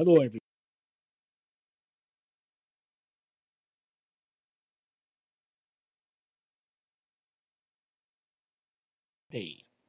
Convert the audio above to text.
Hello, everyone. Day.